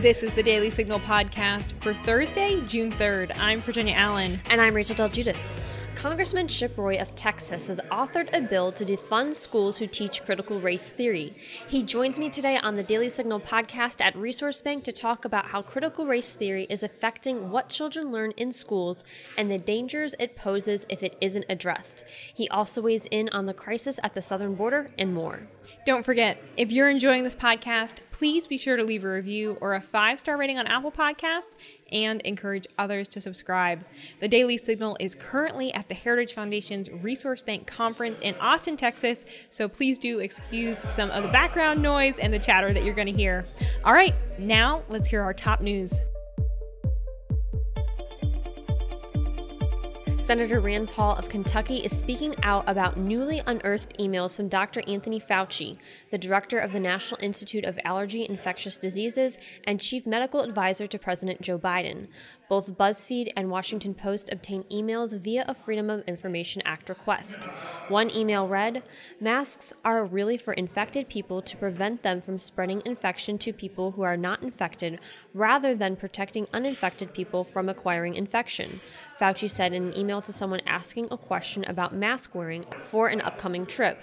This is the Daily Signal podcast for Thursday, June 3rd. I'm Virginia Allen. And I'm Rachel Del Guidice. Congressman Chip Roy of Texas has authored a bill to defund schools who teach critical race theory. He joins me today on the Daily Signal podcast at Resource Bank to talk about how critical race theory is affecting what children learn in schools and the dangers it poses if it isn't addressed. He also weighs in on the crisis at the southern border and more. Don't forget, if you're enjoying this podcast, please be sure to leave a review or a five star rating on Apple Podcasts and encourage others to subscribe. The Daily Signal is currently at the Heritage Foundation's Resource Bank Conference in Austin, Texas, so please do excuse some of the background noise and the chatter that you're going to hear. All right, now let's hear our top news. Senator Rand Paul of Kentucky is speaking out about newly unearthed emails from Dr. Anthony Fauci, the director of the National Institute of Allergy and Infectious Diseases and chief medical advisor to President Joe Biden. Both BuzzFeed and Washington Post obtained emails via a Freedom of Information Act request. One email read Masks are really for infected people to prevent them from spreading infection to people who are not infected rather than protecting uninfected people from acquiring infection. Fauci said in an email to someone asking a question about mask wearing for an upcoming trip.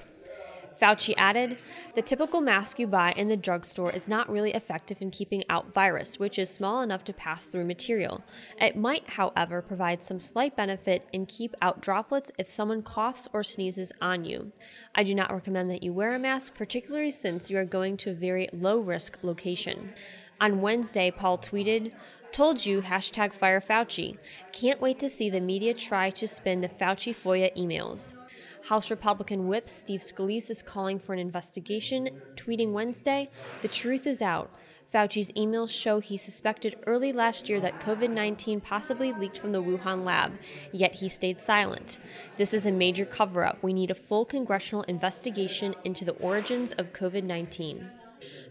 Fauci added, The typical mask you buy in the drugstore is not really effective in keeping out virus, which is small enough to pass through material. It might, however, provide some slight benefit in keep out droplets if someone coughs or sneezes on you. I do not recommend that you wear a mask, particularly since you are going to a very low risk location. On Wednesday, Paul tweeted, Told you, hashtag fire Fauci. Can't wait to see the media try to spin the Fauci FOIA emails. House Republican Whip Steve Scalise is calling for an investigation, tweeting Wednesday, The truth is out. Fauci's emails show he suspected early last year that COVID 19 possibly leaked from the Wuhan lab, yet he stayed silent. This is a major cover up. We need a full congressional investigation into the origins of COVID 19.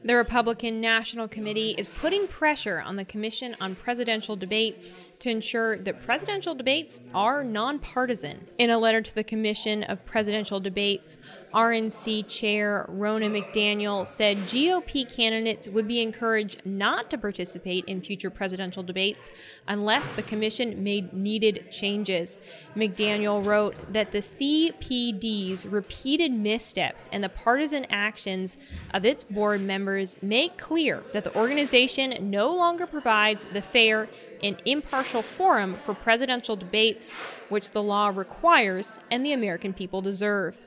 The Republican National Committee is putting pressure on the Commission on Presidential Debates to ensure that presidential debates are nonpartisan. In a letter to the Commission of Presidential Debates, RNC Chair Ronna McDaniel said GOP candidates would be encouraged not to participate in future presidential debates unless the commission made needed changes. McDaniel wrote that the CPD's repeated missteps and the partisan actions of its board members make clear that the organization no longer provides the fair and impartial forum for presidential debates which the law requires and the American people deserve.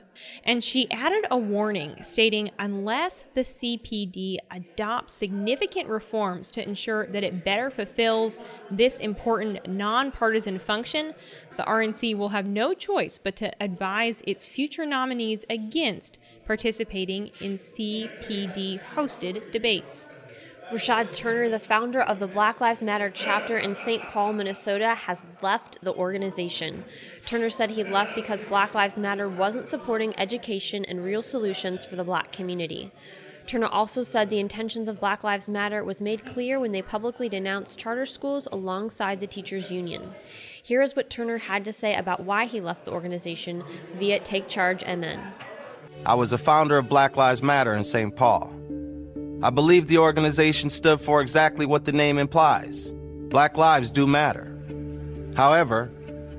And she added a warning stating unless the CPD adopts significant reforms to ensure that it better fulfills this important nonpartisan function, the RNC will have no choice but to advise its future nominees against participating in CPD hosted debates. Rashad Turner, the founder of the Black Lives Matter chapter in St. Paul, Minnesota, has left the organization. Turner said he left because Black Lives Matter wasn't supporting education and real solutions for the black community. Turner also said the intentions of Black Lives Matter was made clear when they publicly denounced charter schools alongside the teachers union. Here is what Turner had to say about why he left the organization via Take Charge MN. I was a founder of Black Lives Matter in St. Paul. I believe the organization stood for exactly what the name implies Black lives do matter. However,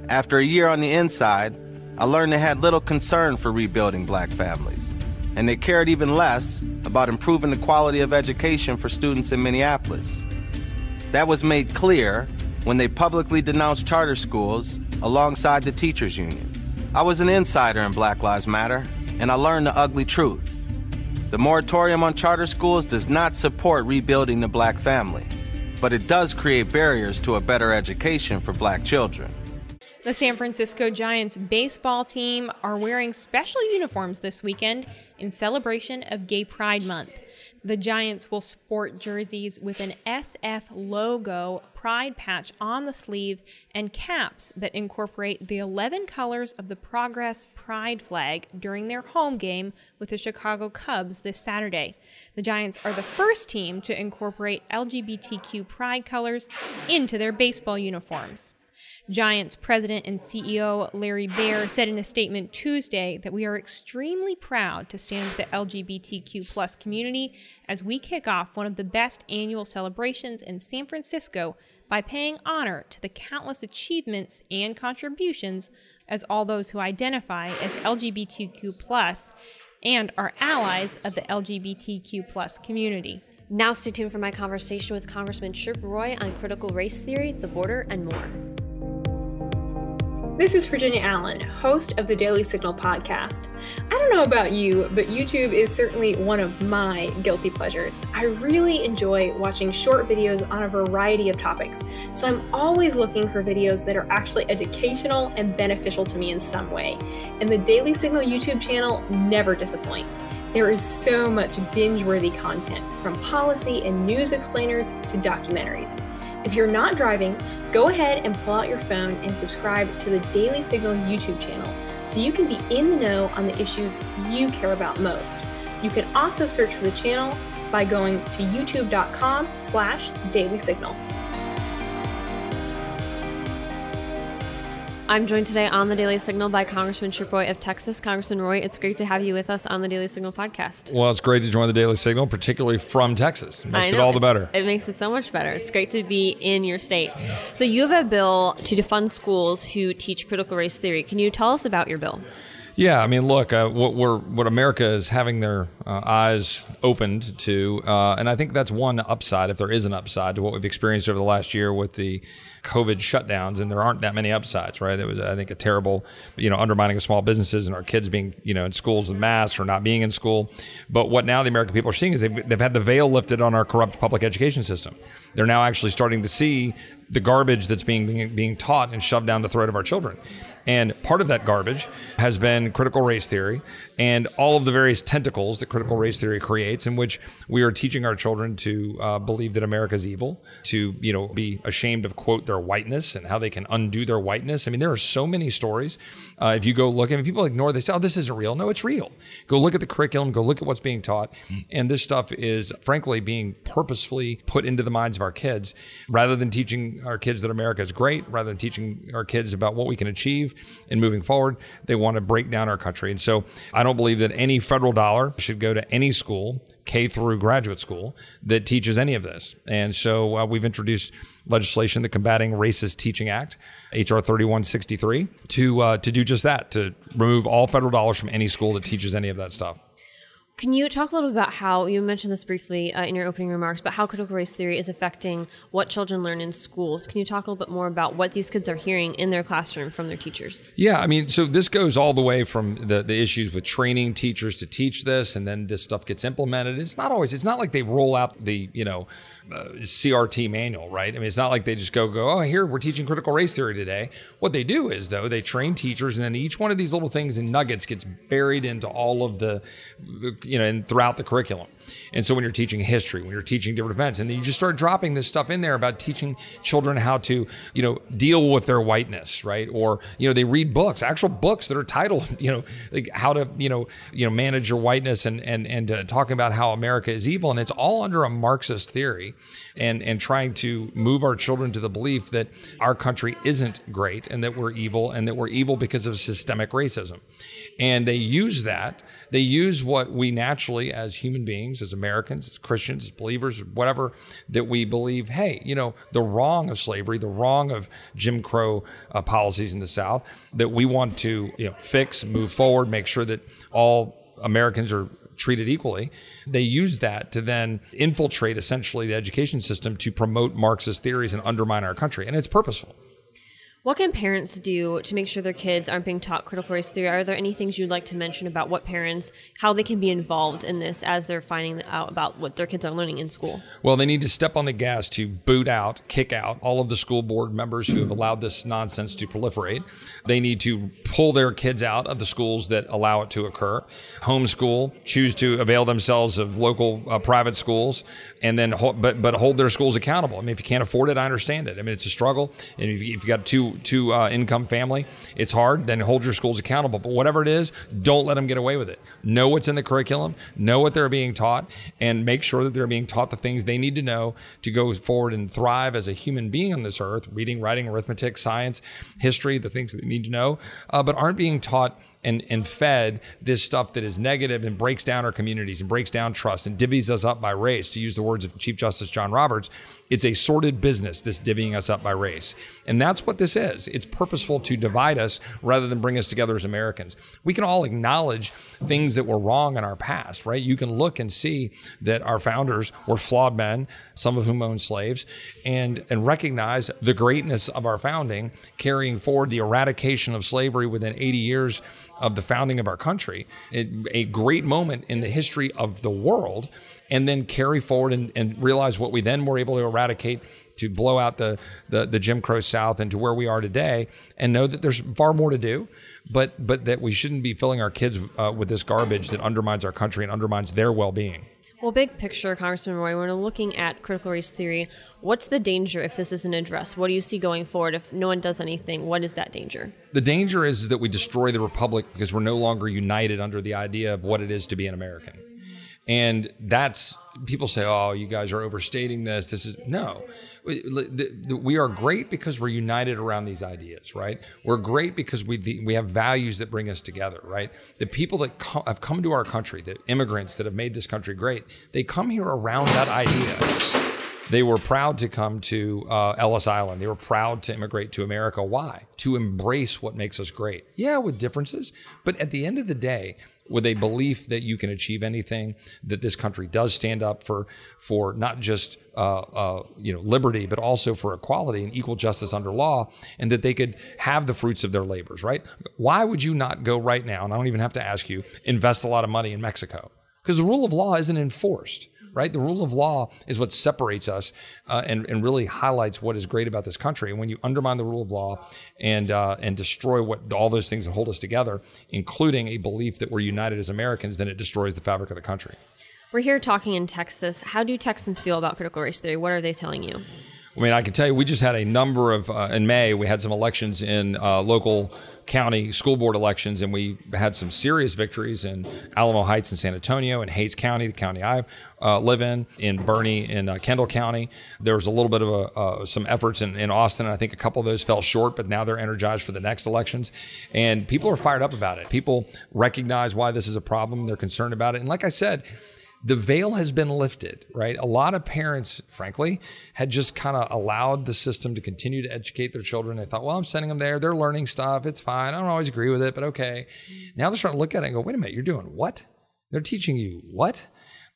after a year on the inside, I learned they had little concern for rebuilding black families, and they cared even less about improving the quality of education for students in Minneapolis. That was made clear when they publicly denounced charter schools alongside the teachers union. I was an insider in Black Lives Matter, and I learned the ugly truth. The moratorium on charter schools does not support rebuilding the black family, but it does create barriers to a better education for black children. The San Francisco Giants baseball team are wearing special uniforms this weekend in celebration of Gay Pride Month. The Giants will sport jerseys with an SF logo pride patch on the sleeve and caps that incorporate the 11 colors of the Progress Pride flag during their home game with the Chicago Cubs this Saturday. The Giants are the first team to incorporate LGBTQ pride colors into their baseball uniforms. Giants president and CEO Larry Baer said in a statement Tuesday that we are extremely proud to stand with the LGBTQ plus community as we kick off one of the best annual celebrations in San Francisco by paying honor to the countless achievements and contributions as all those who identify as LGBTQ plus and are allies of the LGBTQ plus community. Now stay tuned for my conversation with Congressman Chip Roy on critical race theory, the border, and more. This is Virginia Allen, host of the Daily Signal podcast. I don't know about you, but YouTube is certainly one of my guilty pleasures. I really enjoy watching short videos on a variety of topics, so I'm always looking for videos that are actually educational and beneficial to me in some way. And the Daily Signal YouTube channel never disappoints. There is so much binge worthy content, from policy and news explainers to documentaries. If you're not driving, go ahead and pull out your phone and subscribe to the Daily Signal YouTube channel so you can be in the know on the issues you care about most. You can also search for the channel by going to youtube.com slash daily I'm joined today on the Daily Signal by Congressman Chip Roy of Texas. Congressman Roy, it's great to have you with us on the Daily Signal podcast. Well, it's great to join the Daily Signal, particularly from Texas. It makes it all the better. It makes it so much better. It's great to be in your state. So, you have a bill to defund schools who teach critical race theory. Can you tell us about your bill? Yeah, I mean, look, uh, what we're what America is having their uh, eyes opened to, uh, and I think that's one upside, if there is an upside, to what we've experienced over the last year with the COVID shutdowns, and there aren't that many upsides, right? It was, I think, a terrible, you know, undermining of small businesses and our kids being, you know, in schools with masks or not being in school. But what now the American people are seeing is they've, they've had the veil lifted on our corrupt public education system. They're now actually starting to see the garbage that's being, being being taught and shoved down the throat of our children. And part of that garbage has been critical race theory and all of the various tentacles that critical race theory creates, in which we are teaching our children to uh, believe that America is evil, to you know be ashamed of quote their whiteness and how they can undo their whiteness. I mean, there are so many stories. Uh, if you go look, I mean, people ignore. They say, "Oh, this isn't real." No, it's real. Go look at the curriculum. Go look at what's being taught, and this stuff is frankly being purposefully put into the minds of our kids, rather than teaching our kids that America is great, rather than teaching our kids about what we can achieve and moving forward. They want to break down our country. And so I don't believe that any federal dollar should go to any school, K through graduate school, that teaches any of this. And so uh, we've introduced legislation, the Combating Racist Teaching Act, HR 3163, to, uh, to do just that, to remove all federal dollars from any school that teaches any of that stuff. Can you talk a little about how you mentioned this briefly uh, in your opening remarks, but how critical race theory is affecting what children learn in schools? Can you talk a little bit more about what these kids are hearing in their classroom from their teachers? Yeah, I mean, so this goes all the way from the, the issues with training teachers to teach this, and then this stuff gets implemented. It's not always, it's not like they roll out the, you know, Uh, CRT manual, right? I mean, it's not like they just go, go, oh, here, we're teaching critical race theory today. What they do is, though, they train teachers, and then each one of these little things and nuggets gets buried into all of the, you know, and throughout the curriculum. And so when you're teaching history, when you're teaching different events, and then you just start dropping this stuff in there about teaching children how to, you know, deal with their whiteness, right? Or, you know, they read books, actual books that are titled, you know, like how to, you know, you know, manage your whiteness and and and uh, talking about how America is evil, and it's all under a Marxist theory, and and trying to move our children to the belief that our country isn't great and that we're evil and that we're evil because of systemic racism, and they use that, they use what we naturally as human beings as Americans, as Christians, as believers, whatever, that we believe, hey, you know, the wrong of slavery, the wrong of Jim Crow uh, policies in the South, that we want to you know, fix, move forward, make sure that all Americans are treated equally. They use that to then infiltrate essentially the education system to promote Marxist theories and undermine our country. And it's purposeful. What can parents do to make sure their kids aren't being taught critical race theory? Are there any things you'd like to mention about what parents, how they can be involved in this as they're finding out about what their kids are learning in school? Well, they need to step on the gas to boot out, kick out all of the school board members who have allowed this nonsense to proliferate. They need to pull their kids out of the schools that allow it to occur, homeschool, choose to avail themselves of local uh, private schools, and then but but hold their schools accountable. I mean, if you can't afford it, I understand it. I mean, it's a struggle, and if you've got two to uh, income family, it's hard. Then hold your schools accountable. But whatever it is, don't let them get away with it. Know what's in the curriculum, know what they're being taught, and make sure that they're being taught the things they need to know to go forward and thrive as a human being on this earth. Reading, writing, arithmetic, science, history, the things that they need to know, uh, but aren't being taught and, and fed this stuff that is negative and breaks down our communities and breaks down trust and divvies us up by race, to use the words of Chief Justice John Roberts, it's a sordid business, this divvying us up by race. And that's what this is. It's purposeful to divide us rather than bring us together as Americans. We can all acknowledge things that were wrong in our past, right? You can look and see that our founders were flawed men, some of whom owned slaves, and, and recognize the greatness of our founding, carrying forward the eradication of slavery within 80 years of the founding of our country, it, a great moment in the history of the world and then carry forward and, and realize what we then were able to eradicate to blow out the, the, the Jim Crow South and to where we are today, and know that there's far more to do, but but that we shouldn't be filling our kids uh, with this garbage that undermines our country and undermines their well-being. Well, big picture, Congressman Roy, when we're looking at critical race theory, what's the danger if this isn't addressed? What do you see going forward if no one does anything? What is that danger? The danger is that we destroy the republic because we're no longer united under the idea of what it is to be an American. And that's people say, "Oh, you guys are overstating this." This is no. We are great because we're united around these ideas, right? We're great because we we have values that bring us together, right? The people that have come to our country, the immigrants that have made this country great, they come here around that idea. They were proud to come to uh, Ellis Island. They were proud to immigrate to America. Why? To embrace what makes us great. Yeah, with differences, but at the end of the day, with a belief that you can achieve anything, that this country does stand up for for not just uh, uh, you know liberty, but also for equality and equal justice under law, and that they could have the fruits of their labors. Right? Why would you not go right now? And I don't even have to ask you. Invest a lot of money in Mexico because the rule of law isn't enforced right? The rule of law is what separates us uh, and, and really highlights what is great about this country. And when you undermine the rule of law and, uh, and destroy what all those things that hold us together, including a belief that we're united as Americans, then it destroys the fabric of the country. We're here talking in Texas. How do Texans feel about critical race theory? What are they telling you? I mean, I can tell you, we just had a number of, uh, in May, we had some elections in uh, local county school board elections, and we had some serious victories in Alamo Heights and San Antonio, in Hays County, the county I uh, live in, in Boerne, in uh, Kendall County. There was a little bit of a, uh, some efforts in, in Austin, and I think a couple of those fell short, but now they're energized for the next elections. And people are fired up about it. People recognize why this is a problem, they're concerned about it. And like I said, the veil has been lifted, right? A lot of parents, frankly, had just kind of allowed the system to continue to educate their children. They thought, well, I'm sending them there. They're learning stuff. It's fine. I don't always agree with it, but okay. Now they're starting to look at it and go, wait a minute, you're doing what? They're teaching you what?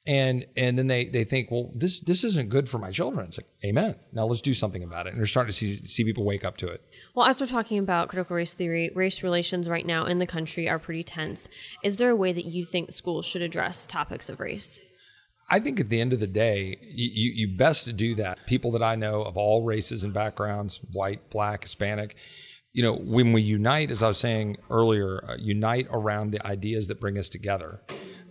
And and then they they think, well, this this isn't good for my children. It's like, amen. Now let's do something about it. And they're starting to see see people wake up to it. Well, as we're talking about critical race theory, race relations right now in the country are pretty tense. Is there a way that you think schools should address topics of race? I think at the end of the day, you, you best do that. People that I know of all races and backgrounds, white, black, Hispanic, you know, when we unite, as I was saying earlier, uh, unite around the ideas that bring us together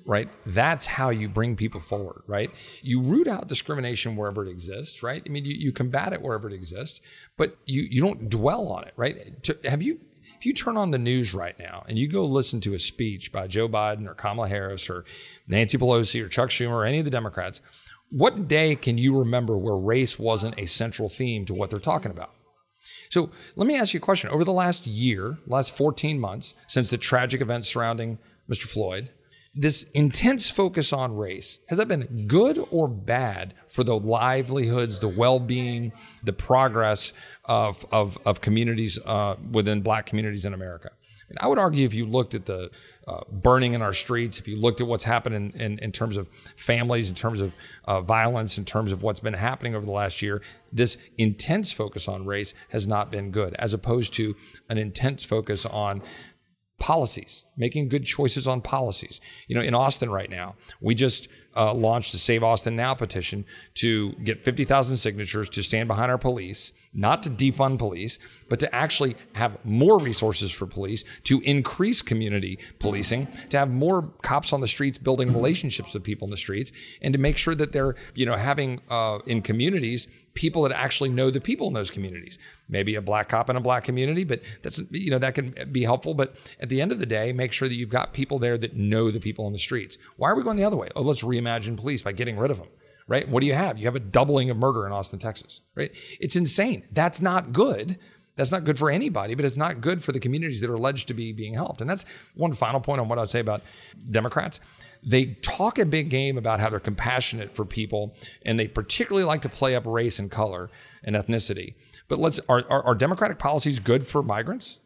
right? That's how you bring people forward, right? You root out discrimination wherever it exists, right? I mean, you, you combat it wherever it exists, but you, you don't dwell on it, right? To, have you, if you turn on the news right now and you go listen to a speech by Joe Biden or Kamala Harris or Nancy Pelosi or Chuck Schumer or any of the Democrats, what day can you remember where race wasn't a central theme to what they're talking about? So let me ask you a question. Over the last year, last 14 months, since the tragic events surrounding Mr. Floyd, this intense focus on race has that been good or bad for the livelihoods the well-being the progress of, of, of communities uh, within black communities in america? And i would argue if you looked at the uh, burning in our streets if you looked at what's happened in, in, in terms of families in terms of uh, violence in terms of what's been happening over the last year this intense focus on race has not been good as opposed to an intense focus on policies, making good choices on policies. You know, in Austin right now, we just uh, launched the Save Austin Now petition to get 50,000 signatures to stand behind our police, not to defund police, but to actually have more resources for police, to increase community policing, to have more cops on the streets building relationships with people in the streets, and to make sure that they're, you know, having uh, in communities people that actually know the people in those communities. Maybe a black cop in a black community, but that's you know that can be helpful. But at the end of the day, make sure that you've got people there that know the people on the streets. Why are we going the other way? Oh, let's reimagine police by getting rid of them. Right? What do you have? You have a doubling of murder in Austin, Texas. Right? It's insane. That's not good. That's not good for anybody, but it's not good for the communities that are alleged to be being helped. And that's one final point on what I would say about Democrats they talk a big game about how they're compassionate for people and they particularly like to play up race and color and ethnicity. But let's are, are, are democratic policies good for migrants?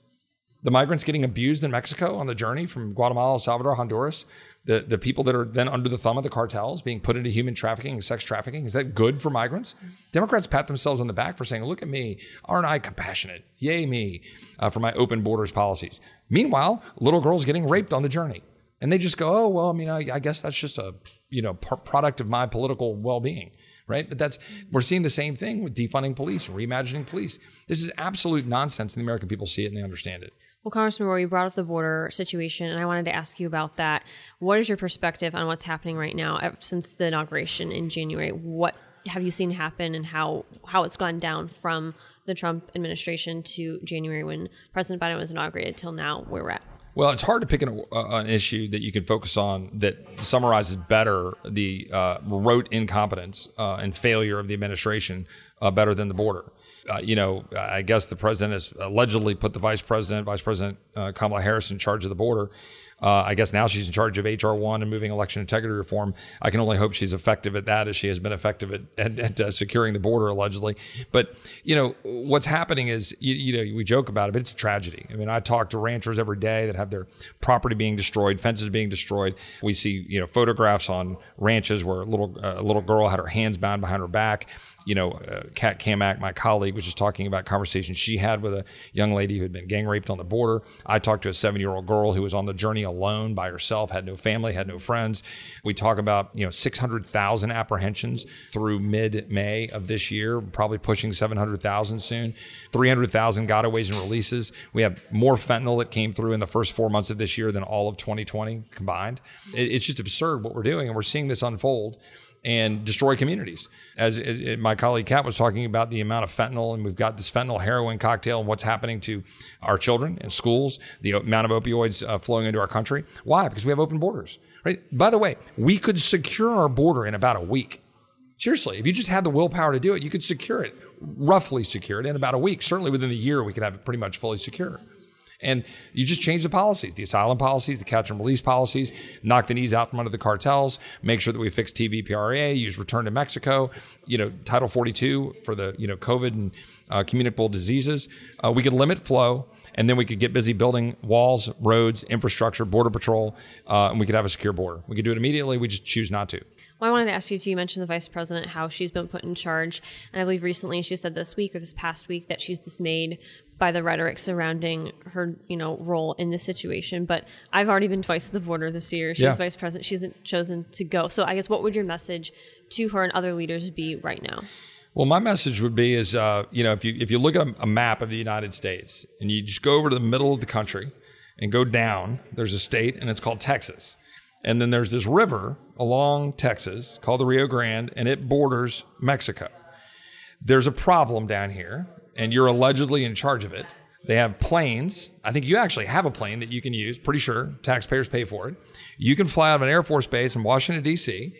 The migrants getting abused in Mexico on the journey from Guatemala, El Salvador, Honduras, the, the people that are then under the thumb of the cartels being put into human trafficking and sex trafficking. Is that good for migrants? Democrats pat themselves on the back for saying, look at me. Aren't I compassionate? Yay, me, uh, for my open borders policies. Meanwhile, little girls getting raped on the journey and they just go, oh well, I mean, I, I guess that's just a you know product of my political well-being, right? But that's we're seeing the same thing with defunding police, reimagining police. This is absolute nonsense, and the American people see it and they understand it. Well, Congressman Roy, you brought up the border situation, and I wanted to ask you about that. What is your perspective on what's happening right now since the inauguration in January? What have you seen happen, and how how it's gone down from the Trump administration to January when President Biden was inaugurated till now, where we're at? Well, it's hard to pick an, uh, an, issue that you can focus on that summarizes better the uh, rote incompetence uh, and failure of the administration uh, better than the border. Uh, you know, I guess the president has allegedly put the vice president, Vice President uh, Kamala Harris, in charge of the border. Uh, I guess now she's in charge of HR one and moving election integrity reform. I can only hope she's effective at that as she has been effective at, at, at uh, securing the border allegedly. But you know what's happening is you, you, know we joke about it, but it's a tragedy. I mean, I talk to ranchers every day that have their property being destroyed, fences being destroyed. We see you know photographs on ranches where a little uh, a little girl had her hands bound behind her back you know, uh, Kat Cammack, my colleague, was just talking about conversations she had with a young lady who had been gang raped on the border. I talked to a seven year old girl who was on the journey alone by herself, had no family, had no friends. We talk about, you know, 600,000 apprehensions through mid May of this year, probably pushing 700,000 soon, 300,000 gotaways and releases. We have more fentanyl that came through in the first four months of this year than all of 2020 combined. It's just absurd what we're doing, and we're seeing this unfold and destroy communities. As, as, my colleague Kat was talking about the amount of fentanyl, and we've got this fentanyl heroin cocktail, and what's happening to our children in schools, the amount of opioids uh, flowing into our country. Why? Because we have open borders. Right. By the way, we could secure our border in about a week. Seriously, if you just had the willpower to do it, you could secure it, roughly secure it in about a week. Certainly within the year, we could have it pretty much fully secure. And you just change the policies, the asylum policies, the catch and release policies, knock the knees out from under the cartels, make sure that we fix TVPRA, use return to Mexico, you know, Title 42 for the, you know, COVID and uh, communicable diseases. Uh, we could limit flow and then we could get busy building walls, roads, infrastructure, border patrol, uh, and we could have a secure border. We could do it immediately. We just choose not to. Well, I wanted to ask you too. You mentioned the vice president, how she's been put in charge, and I believe recently she said this week or this past week that she's dismayed by the rhetoric surrounding her, you know, role in this situation. But I've already been twice at the border this year. She's yeah. vice president. She hasn't chosen to go. So I guess what would your message to her and other leaders be right now? Well, my message would be is, uh, you know, if you if you look at a, a map of the United States and you just go over to the middle of the country and go down, there's a state and it's called Texas. And then there's this river along Texas called the Rio Grande, and it borders Mexico. There's a problem down here, and you're allegedly in charge of it. They have planes. I think you actually have a plane that you can use. Pretty sure taxpayers pay for it. You can fly out of an Air Force base in Washington, D.C.,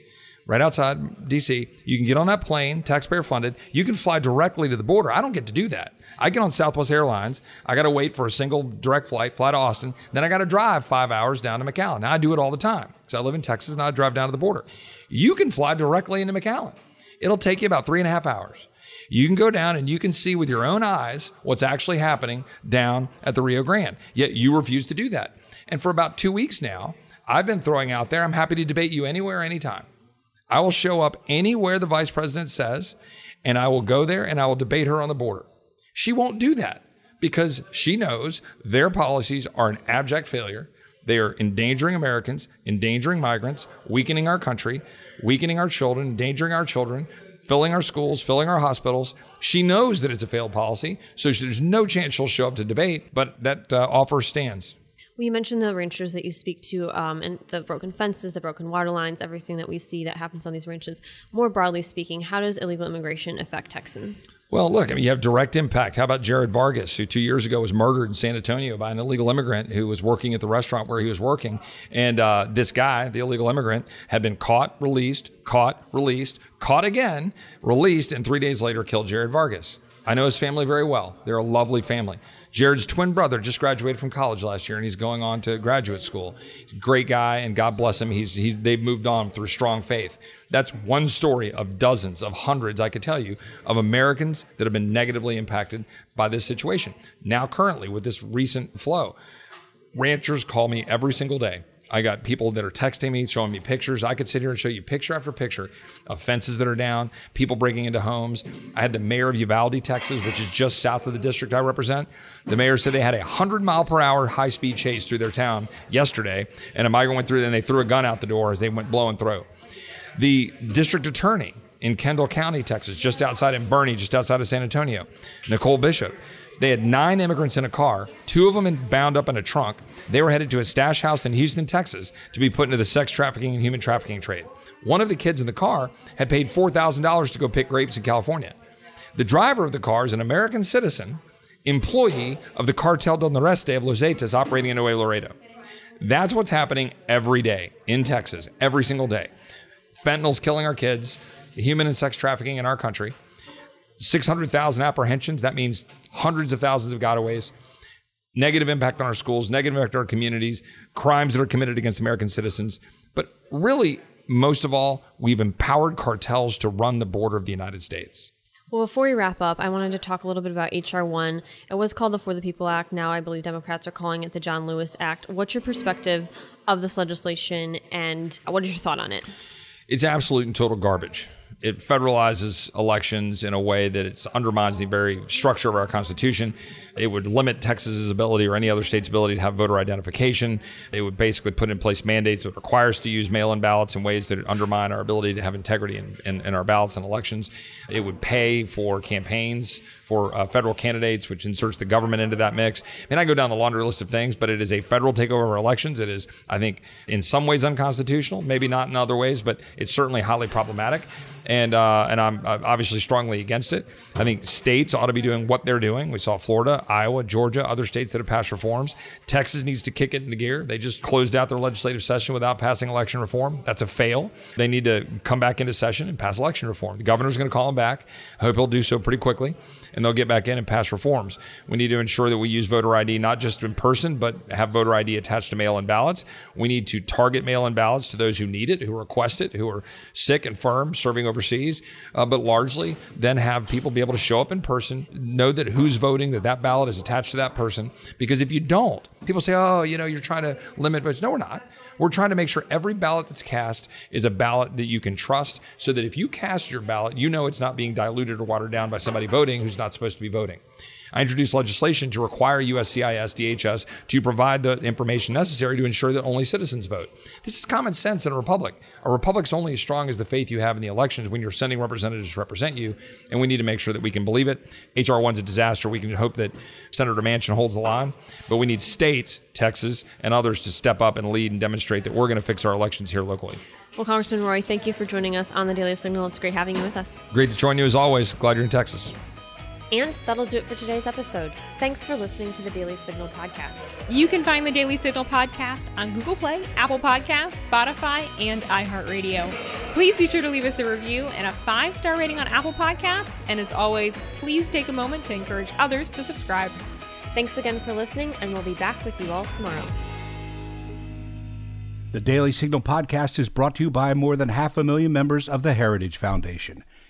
right outside D.C. You can get on that plane, taxpayer funded. You can fly directly to the border. I don't get to do that. I get on Southwest Airlines. I got to wait for a single direct flight, fly to Austin. Then I got to drive five hours down to McAllen. Now I do it all the time because I live in Texas and I drive down to the border. You can fly directly into McAllen. It'll take you about three and a half hours. You can go down and you can see with your own eyes what's actually happening down at the Rio Grande. Yet you refuse to do that. And for about two weeks now, I've been throwing out there, I'm happy to debate you anywhere, anytime. I will show up anywhere the vice president says, and I will go there and I will debate her on the border. She won't do that because she knows their policies are an abject failure. They are endangering Americans, endangering migrants, weakening our country, weakening our children, endangering our children, filling our schools, filling our hospitals. She knows that it's a failed policy, so there's no chance she'll show up to debate, but that uh, offer stands. Well, you mentioned the ranchers that you speak to um, and the broken fences, the broken water lines, everything that we see that happens on these ranches. More broadly speaking, how does illegal immigration affect Texans? Well, look, I mean, you have direct impact. How about Jared Vargas, who two years ago was murdered in San Antonio by an illegal immigrant who was working at the restaurant where he was working? And uh, this guy, the illegal immigrant, had been caught, released, caught, released, caught again, released, and three days later killed Jared Vargas. I know his family very well. They're a lovely family. Jared's twin brother just graduated from college last year, and he's going on to graduate school. Great guy, and God bless him. He's, he's they've moved on through strong faith. That's one story of dozens, of hundreds, I could tell you, of Americans that have been negatively impacted by this situation. Now, currently, with this recent flow, ranchers call me every single day I got people that are texting me, showing me pictures. I could sit here and show you picture after picture of fences that are down, people breaking into homes. I had the mayor of Uvalde, Texas, which is just south of the district I represent. The mayor said they had a 100 mile per hour high speed chase through their town yesterday, and a migrant went through and they threw a gun out the door as they went blowing through. The district attorney in Kendall County, Texas, just outside in Boerne, just outside of San Antonio, Nicole Bishop, they had nine immigrants in a car, two of them bound up in a trunk. They were headed to a stash house in Houston, Texas, to be put into the sex trafficking and human trafficking trade. One of the kids in the car had paid $4,000 to go pick grapes in California. The driver of the car is an American citizen, employee of the Cartel del Noreste of Los Zetas operating in Nuevo Laredo. That's what's happening every day in Texas, every single day. Fentanyl's killing our kids, human and sex trafficking in our country. 600,000 apprehensions. That means hundreds of thousands of gotaways. Negative impact on our schools, negative impact on our communities, crimes that are committed against American citizens. But really, most of all, we've empowered cartels to run the border of the United States. Well, before we wrap up, I wanted to talk a little bit about H.R. 1. It was called the For the People Act. Now I believe Democrats are calling it the John Lewis Act. What's your perspective of this legislation and what is your thought on it? It's absolute and total garbage it federalizes elections in a way that it undermines the very structure of our Constitution. It would limit Texas's ability or any other state's ability to have voter identification. It would basically put in place mandates that require us to use mail-in ballots in ways that undermine our ability to have integrity in, in, in our ballots and elections. It would pay for campaigns for uh, federal candidates, which inserts the government into that mix. I mean, I go down the laundry list of things, but it is a federal takeover of elections. It is, I think, in some ways unconstitutional, maybe not in other ways, but it's certainly highly problematic. And uh, and I'm obviously strongly against it. I think states ought to be doing what they're doing. We saw Florida, Iowa, Georgia, other states that have passed reforms. Texas needs to kick it into gear. They just closed out their legislative session without passing election reform. That's a fail. They need to come back into session and pass election reform. The governor's going to call them back. I hope he'll do so pretty quickly and they'll get back in and pass reforms. We need to ensure that we use voter ID not just in person, but have voter ID attached to mail in ballots. We need to target mail in ballots to those who need it, who request it, who are sick and firm, serving overseas, uh, but largely then have people be able to show up in person, know that who's voting, that that ballot is attached to that person. Because if you don't, people say, oh, you know, you're trying to limit votes. No, we're not. We're trying to make sure every ballot that's cast is a ballot that you can trust so that if you cast your ballot, you know it's not being diluted or watered down by somebody voting who's not supposed to be voting. I introduced legislation to require USCIS DHS to provide the information necessary to ensure that only citizens vote. This is common sense in a republic. A republic's only as strong as the faith you have in the elections when you're sending representatives to represent you, and we need to make sure that we can believe it. HR 1's a disaster. We can hope that Senator Manchin holds the line, but we need states, Texas, and others to step up and lead and demonstrate that we're going to fix our elections here locally. Well, Congressman Roy, thank you for joining us on the Daily Signal. It's great having you with us. Great to join you as always. Glad you're in Texas. And that'll do it for today's episode. Thanks for listening to the Daily Signal podcast. You can find the Daily Signal podcast on Google Play, Apple Podcasts, Spotify, and iHeartRadio. Please be sure to leave us a review and a five star rating on Apple Podcasts. And as always, please take a moment to encourage others to subscribe. Thanks again for listening, and we'll be back with you all tomorrow. The Daily Signal podcast is brought to you by more than half a million members of the Heritage Foundation.